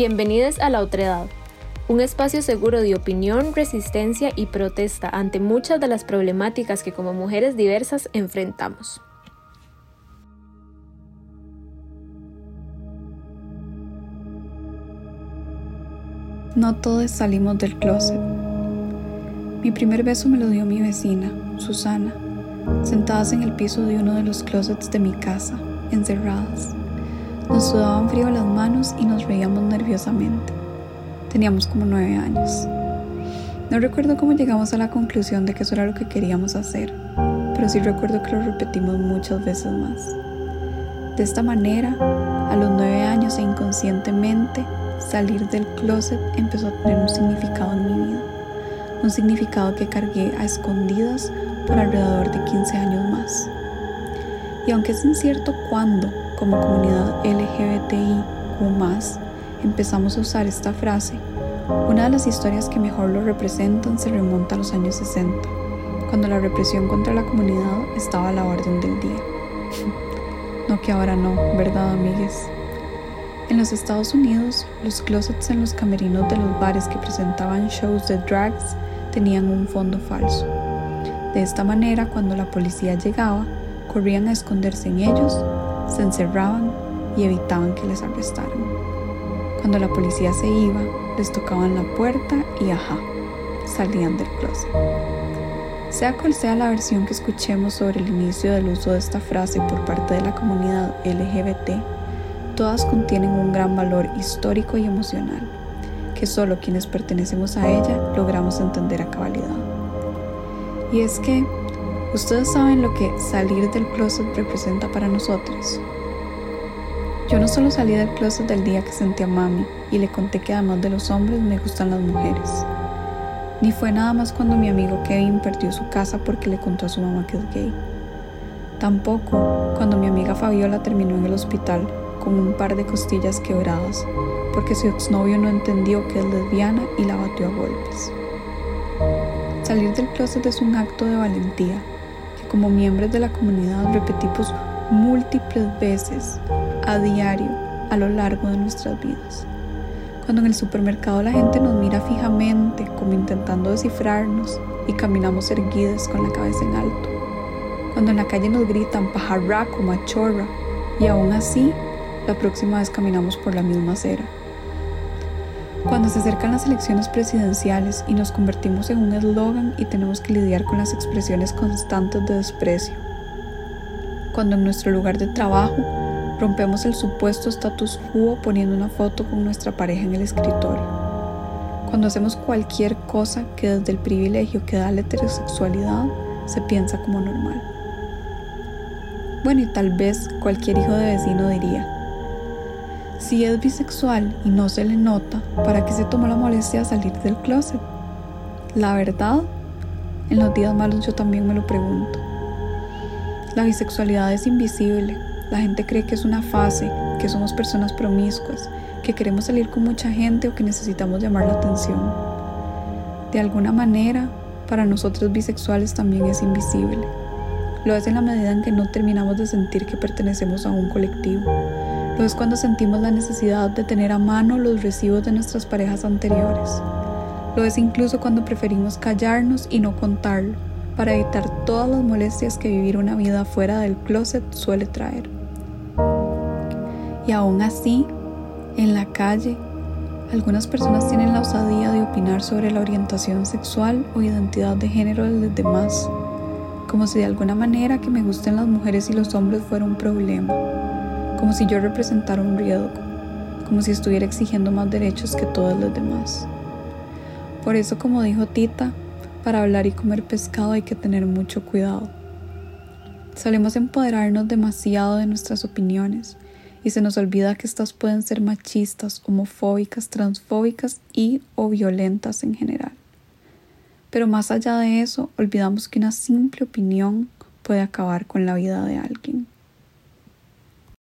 Bienvenidos a La Otredad, un espacio seguro de opinión, resistencia y protesta ante muchas de las problemáticas que como mujeres diversas enfrentamos. No todos salimos del closet. Mi primer beso me lo dio mi vecina, Susana, sentadas en el piso de uno de los closets de mi casa, encerradas. Nos sudaban frío las manos y nos reíamos nerviosamente. Teníamos como nueve años. No recuerdo cómo llegamos a la conclusión de que eso era lo que queríamos hacer, pero sí recuerdo que lo repetimos muchas veces más. De esta manera, a los nueve años e inconscientemente, salir del closet empezó a tener un significado en mi vida. Un significado que cargué a escondidas por alrededor de 15 años más. Y aunque es incierto cuándo como comunidad LGBTI más empezamos a usar esta frase, una de las historias que mejor lo representan se remonta a los años 60, cuando la represión contra la comunidad estaba a la orden del día. no que ahora no, ¿verdad, amigues? En los Estados Unidos, los closets en los camerinos de los bares que presentaban shows de drags tenían un fondo falso. De esta manera, cuando la policía llegaba, corrían a esconderse en ellos se encerraban y evitaban que les arrestaran. Cuando la policía se iba, les tocaban la puerta y ajá, salían del closet. Sea cual sea la versión que escuchemos sobre el inicio del uso de esta frase por parte de la comunidad LGBT, todas contienen un gran valor histórico y emocional, que solo quienes pertenecemos a ella logramos entender a cabalidad. Y es que Ustedes saben lo que salir del closet representa para nosotros. Yo no solo salí del closet del día que sentí a mami y le conté que además de los hombres me gustan las mujeres. Ni fue nada más cuando mi amigo Kevin perdió su casa porque le contó a su mamá que es gay. Tampoco cuando mi amiga Fabiola terminó en el hospital con un par de costillas quebradas porque su exnovio no entendió que es lesbiana y la batió a golpes. Salir del closet es un acto de valentía como miembros de la comunidad repetimos múltiples veces a diario a lo largo de nuestras vidas. Cuando en el supermercado la gente nos mira fijamente como intentando descifrarnos y caminamos erguidas con la cabeza en alto. Cuando en la calle nos gritan pajarraco, machorra y aún así la próxima vez caminamos por la misma acera. Cuando se acercan las elecciones presidenciales y nos convertimos en un eslogan y tenemos que lidiar con las expresiones constantes de desprecio. Cuando en nuestro lugar de trabajo rompemos el supuesto status quo poniendo una foto con nuestra pareja en el escritorio. Cuando hacemos cualquier cosa que desde el privilegio que da la heterosexualidad se piensa como normal. Bueno, y tal vez cualquier hijo de vecino diría, si es bisexual y no se le nota, ¿para qué se toma la molestia de salir del closet? La verdad, en los días malos yo también me lo pregunto. La bisexualidad es invisible. La gente cree que es una fase, que somos personas promiscuas, que queremos salir con mucha gente o que necesitamos llamar la atención. De alguna manera, para nosotros bisexuales también es invisible. Lo es en la medida en que no terminamos de sentir que pertenecemos a un colectivo lo es cuando sentimos la necesidad de tener a mano los recibos de nuestras parejas anteriores. Lo es incluso cuando preferimos callarnos y no contarlo, para evitar todas las molestias que vivir una vida fuera del closet suele traer. Y aún así, en la calle, algunas personas tienen la osadía de opinar sobre la orientación sexual o identidad de género de los demás, como si de alguna manera que me gusten las mujeres y los hombres fuera un problema como si yo representara un riesgo, como si estuviera exigiendo más derechos que todos los demás. Por eso, como dijo Tita, para hablar y comer pescado hay que tener mucho cuidado. Solemos empoderarnos demasiado de nuestras opiniones y se nos olvida que estas pueden ser machistas, homofóbicas, transfóbicas y o violentas en general. Pero más allá de eso, olvidamos que una simple opinión puede acabar con la vida de alguien.